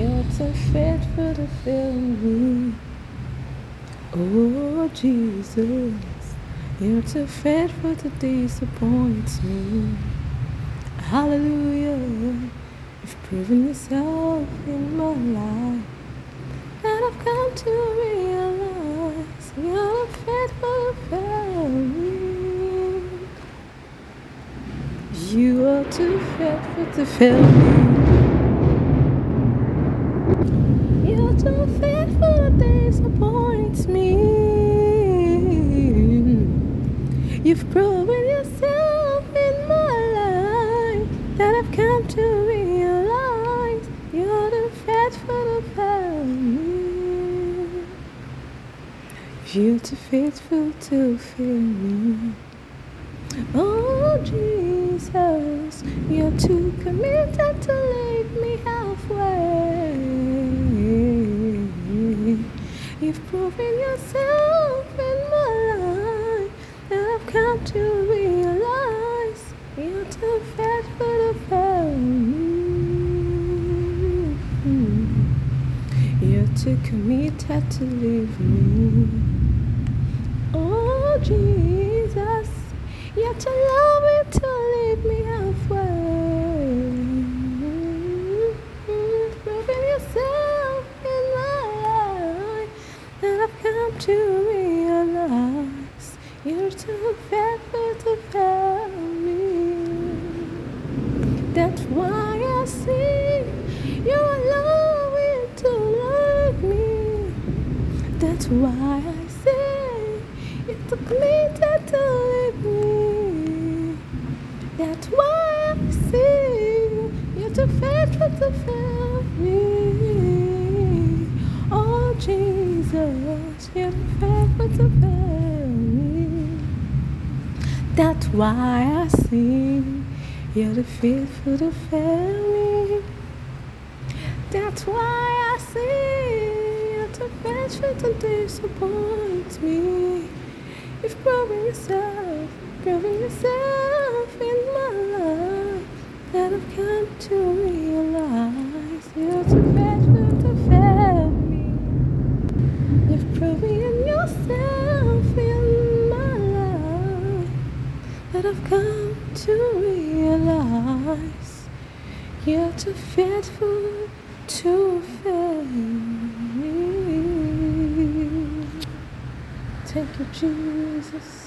You're too faithful to fail me. Oh, Jesus. You're too faithful to disappoint me. Hallelujah. You've proven yourself in my life. And I've come to realize you're faithful to fail me. You are too faithful to fail me. You're too faithful to disappoint me. You've proven yourself in my life that I've come to realize you're too faithful fail me. You're too faithful to fail me. Oh Jesus, you're too committed to leave me halfway. You've in my I've come to realize you're too fail me. You're committed to leave me. Oh Jesus, to realize you're too faithful to fail me. That's why I sing. You allow me to love me. That's why I say you took me to leave me. That's why I sing you're too faithful to fail That's why I sing you're too faithful to fail. That's why I sing you're too faithful to disappoint me. You've proven yourself, proven yourself in my life that I've come to realize you're too faithful to fail me. You've proven yourself in my life that I've come to realize you're too faithful to fail. Thank you, Jesus.